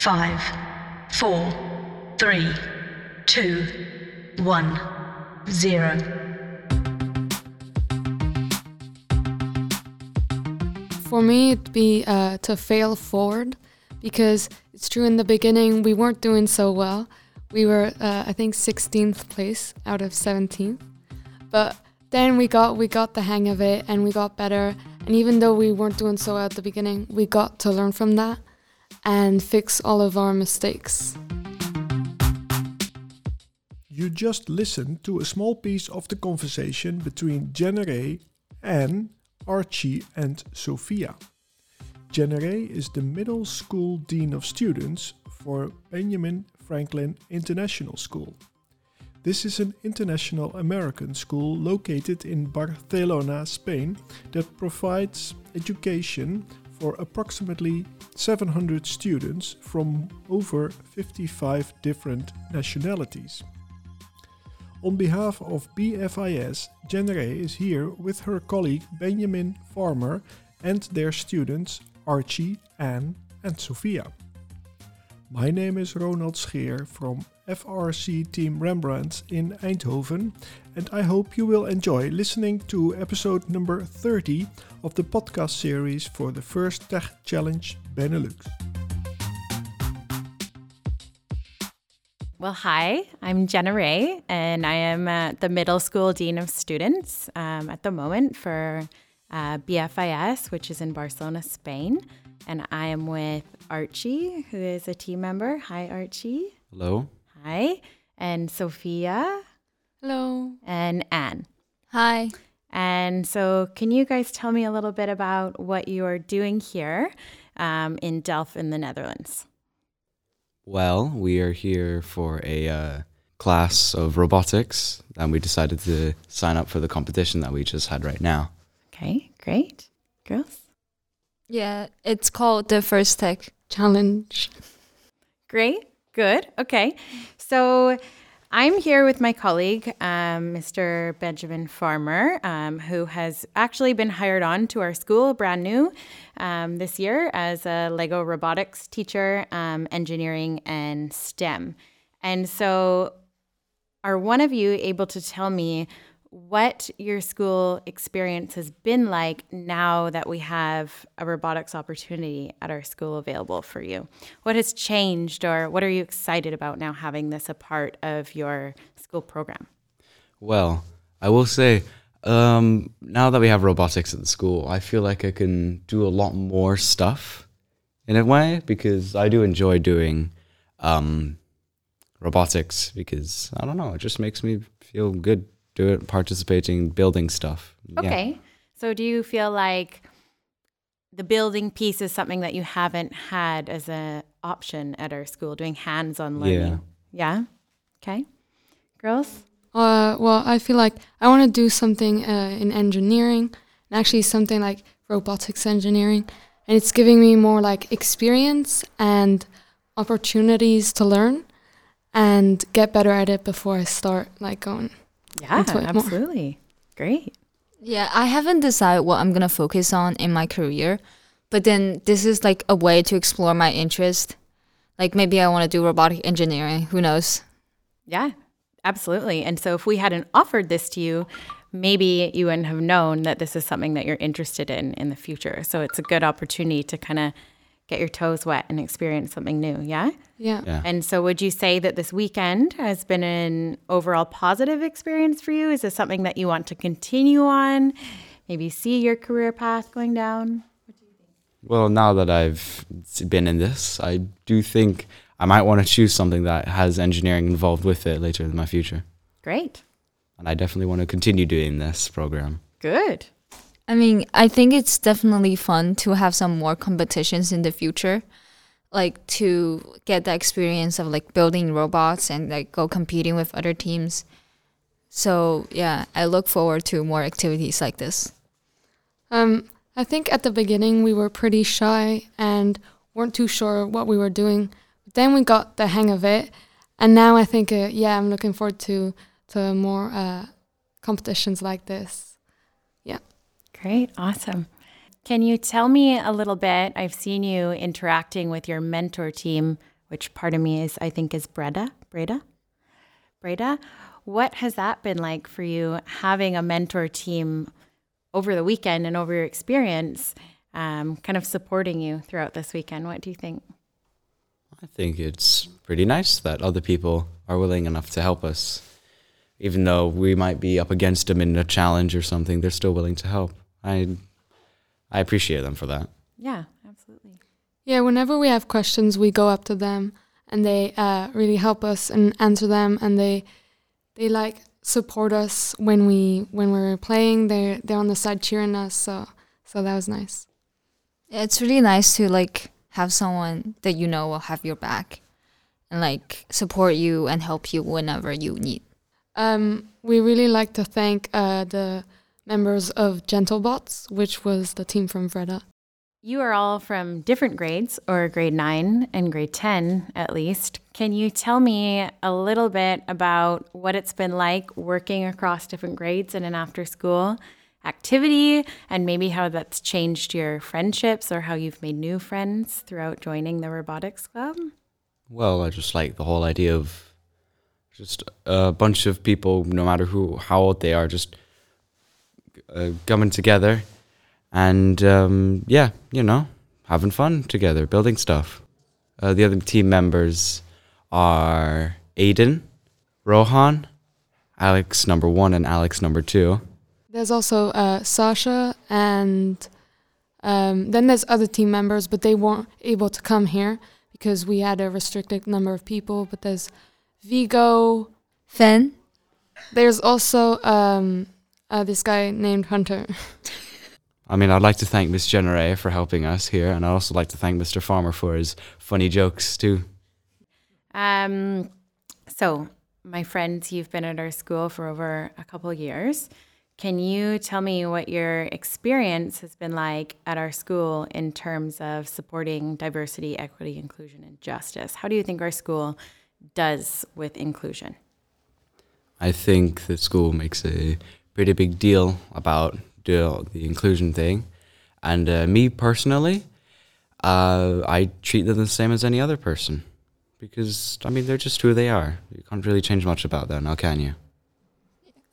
five, four, three, two, one, zero. For me, it'd be uh, to fail forward because it's true in the beginning we weren't doing so well. We were, uh, I think, 16th place out of 17th, but then we got we got the hang of it and we got better. And even though we weren't doing so well at the beginning, we got to learn from that and fix all of our mistakes. You just listened to a small piece of the conversation between Jenere, Anne, Archie, and Sophia. Jenere is the middle school dean of students for Benjamin Franklin International School. This is an international American school located in Barcelona, Spain, that provides education for approximately 700 students from over 55 different nationalities. On behalf of BFIS, Jenere is here with her colleague Benjamin Farmer and their students Archie, Anne, and Sophia. My name is Ronald Scheer from FRC Team Rembrandt in Eindhoven, and I hope you will enjoy listening to episode number 30 of the podcast series for the First Tech Challenge Benelux. Well, hi, I'm Jenna Ray, and I am uh, the middle school dean of students um, at the moment for uh, BFIS, which is in Barcelona, Spain. And I am with Archie, who is a team member. Hi, Archie. Hello. Hi. And Sophia. Hello. And Anne. Hi. And so, can you guys tell me a little bit about what you are doing here um, in Delft in the Netherlands? Well, we are here for a uh, class of robotics, and we decided to sign up for the competition that we just had right now. Okay, great. Girls? Yeah, it's called the First Tech Challenge. Great, good. Okay. So I'm here with my colleague, um, Mr. Benjamin Farmer, um, who has actually been hired on to our school brand new um, this year as a Lego robotics teacher, um, engineering, and STEM. And so, are one of you able to tell me what your school experience has been like now that we have a robotics opportunity at our school available for you. What has changed, or what are you excited about now having this a part of your school program? Well, I will say, um, now that we have robotics at the school, I feel like I can do a lot more stuff in a way because I do enjoy doing um, robotics because I don't know, it just makes me feel good do it participating building stuff. Okay. Yeah. so do you feel like the building piece is something that you haven't had as an option at our school doing hands-on learning? Yeah, yeah? okay. Girls? Uh, well i feel like i want to do something uh, in engineering and actually something like robotics engineering and it's giving me more like experience and opportunities to learn and get better at it before i start like going yeah, absolutely. Great. Yeah, I haven't decided what I'm going to focus on in my career, but then this is like a way to explore my interest. Like maybe I want to do robotic engineering, who knows? Yeah, absolutely. And so if we hadn't offered this to you, maybe you wouldn't have known that this is something that you're interested in in the future. So it's a good opportunity to kind of get your toes wet and experience something new. Yeah? yeah? Yeah. And so, would you say that this weekend has been an overall positive experience for you? Is this something that you want to continue on? Maybe see your career path going down? What do you think? Well, now that I've been in this, I do think I might want to choose something that has engineering involved with it later in my future. Great. And I definitely want to continue doing this program. Good. I mean, I think it's definitely fun to have some more competitions in the future, like to get the experience of like building robots and like go competing with other teams. So yeah, I look forward to more activities like this. Um, I think at the beginning we were pretty shy and weren't too sure what we were doing. But then we got the hang of it, and now I think uh, yeah, I'm looking forward to to more uh, competitions like this. Great, awesome. Can you tell me a little bit? I've seen you interacting with your mentor team, which part of me is, I think, is Breda. Breda? Breda? What has that been like for you having a mentor team over the weekend and over your experience, um, kind of supporting you throughout this weekend? What do you think? I think it's pretty nice that other people are willing enough to help us. Even though we might be up against them in a challenge or something, they're still willing to help. I I appreciate them for that. Yeah, absolutely. Yeah, whenever we have questions, we go up to them and they uh, really help us and answer them, and they they like support us when we when we're playing. They're they're on the side cheering us, so so that was nice. It's really nice to like have someone that you know will have your back and like support you and help you whenever you need. Um, we really like to thank uh, the members of GentleBots, which was the team from Breda. You are all from different grades, or grade 9 and grade 10 at least. Can you tell me a little bit about what it's been like working across different grades in an after school activity and maybe how that's changed your friendships or how you've made new friends throughout joining the robotics club? Well, I just like the whole idea of just a bunch of people, no matter who, how old they are, just uh, coming together and um, yeah, you know, having fun together, building stuff. Uh, the other team members are Aiden, Rohan, Alex number one, and Alex number two. There's also uh, Sasha, and um, then there's other team members, but they weren't able to come here because we had a restricted number of people. But there's Vigo, Finn, there's also um, uh, this guy named Hunter. I mean, I'd like to thank Miss Genere for helping us here, and I'd also like to thank Mr. Farmer for his funny jokes too. Um, so, my friends, you've been at our school for over a couple years. Can you tell me what your experience has been like at our school in terms of supporting diversity, equity, inclusion, and justice? How do you think our school does with inclusion? I think the school makes a pretty big deal about the, the inclusion thing. And uh, me personally, uh, I treat them the same as any other person. Because, I mean, they're just who they are. You can't really change much about them, now, can you?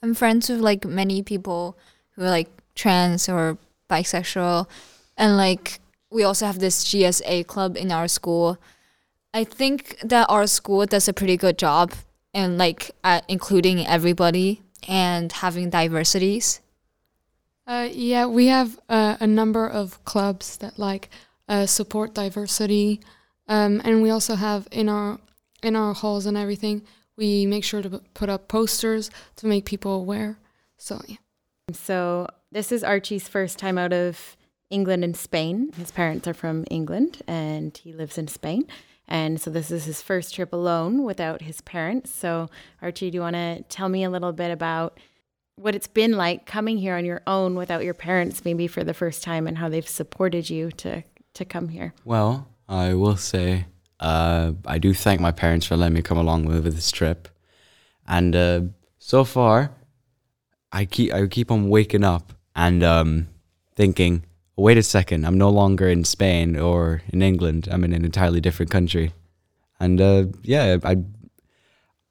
I'm friends with like many people who are like trans or bisexual, and like we also have this GSA club in our school. I think that our school does a pretty good job in like at including everybody and having diversities. Uh, yeah, we have uh, a number of clubs that like uh, support diversity, um, and we also have in our in our halls and everything. We make sure to put up posters to make people aware. So yeah. So, this is Archie's first time out of England and Spain. His parents are from England and he lives in Spain. And so, this is his first trip alone without his parents. So, Archie, do you want to tell me a little bit about what it's been like coming here on your own without your parents, maybe for the first time, and how they've supported you to, to come here? Well, I will say uh, I do thank my parents for letting me come along with, this trip, and uh, so far, I keep I keep on waking up and um, thinking, wait a second, I'm no longer in Spain or in England. I'm in an entirely different country, and uh, yeah, I.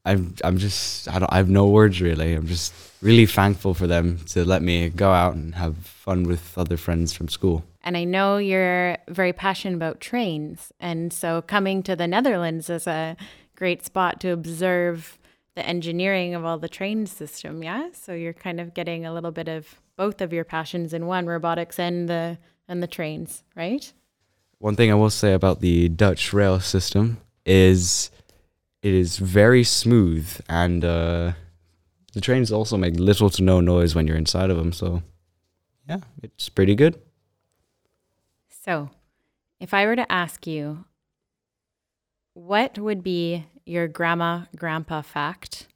I'm I'm just I don't I have no words really. I'm just really thankful for them to let me go out and have fun with other friends from school. And I know you're very passionate about trains. And so coming to the Netherlands is a great spot to observe the engineering of all the train system. Yeah. So you're kind of getting a little bit of both of your passions in one robotics and the and the trains, right? One thing I will say about the Dutch rail system is it is very smooth and uh, the trains also make little to no noise when you're inside of them. So, yeah, it's pretty good. So, if I were to ask you, what would be your grandma, grandpa fact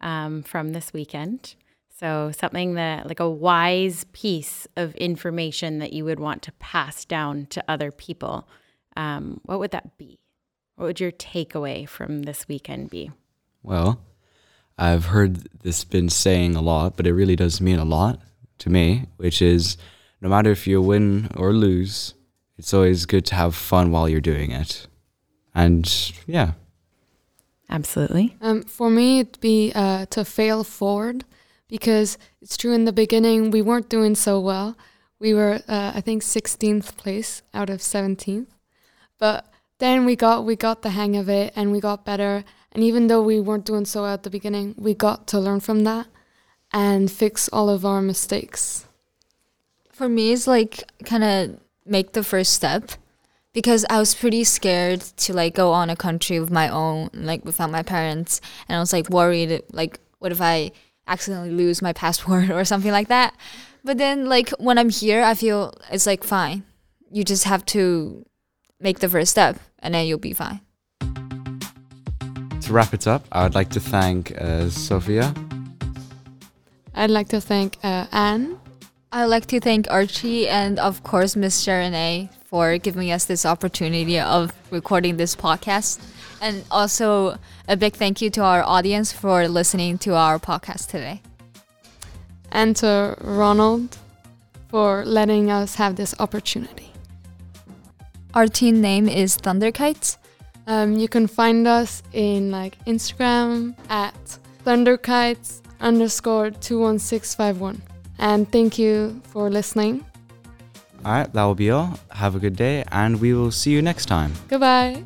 um, from this weekend? So, something that, like a wise piece of information that you would want to pass down to other people, um, what would that be? What would your takeaway from this weekend be? Well, I've heard this been saying a lot, but it really does mean a lot to me, which is no matter if you win or lose, it's always good to have fun while you're doing it. And yeah, Absolutely. Um, for me, it'd be uh, to fail forward because it's true in the beginning we weren't doing so well. We were, uh, I think, 16th place out of 17th, but then we got we got the hang of it and we got better. And even though we weren't doing so well at the beginning, we got to learn from that and fix all of our mistakes. For me, it's like kind of make the first step because I was pretty scared to like go on a country with my own, like without my parents, and I was like worried, like what if I accidentally lose my passport or something like that. But then, like when I'm here, I feel it's like fine. You just have to make the first step, and then you'll be fine. to wrap it up, I would like to thank uh, Sophia. I'd like to thank uh, Anne I'd like to thank Archie and, of course, Miss Sharonay for giving us this opportunity of recording this podcast. And also, a big thank you to our audience for listening to our podcast today. and to Ronald for letting us have this opportunity. Our team name is Thunderkites. Um, you can find us in like Instagram at thunderkites underscore 21651. And thank you for listening. All right, that will be all. Have a good day, and we will see you next time. Goodbye.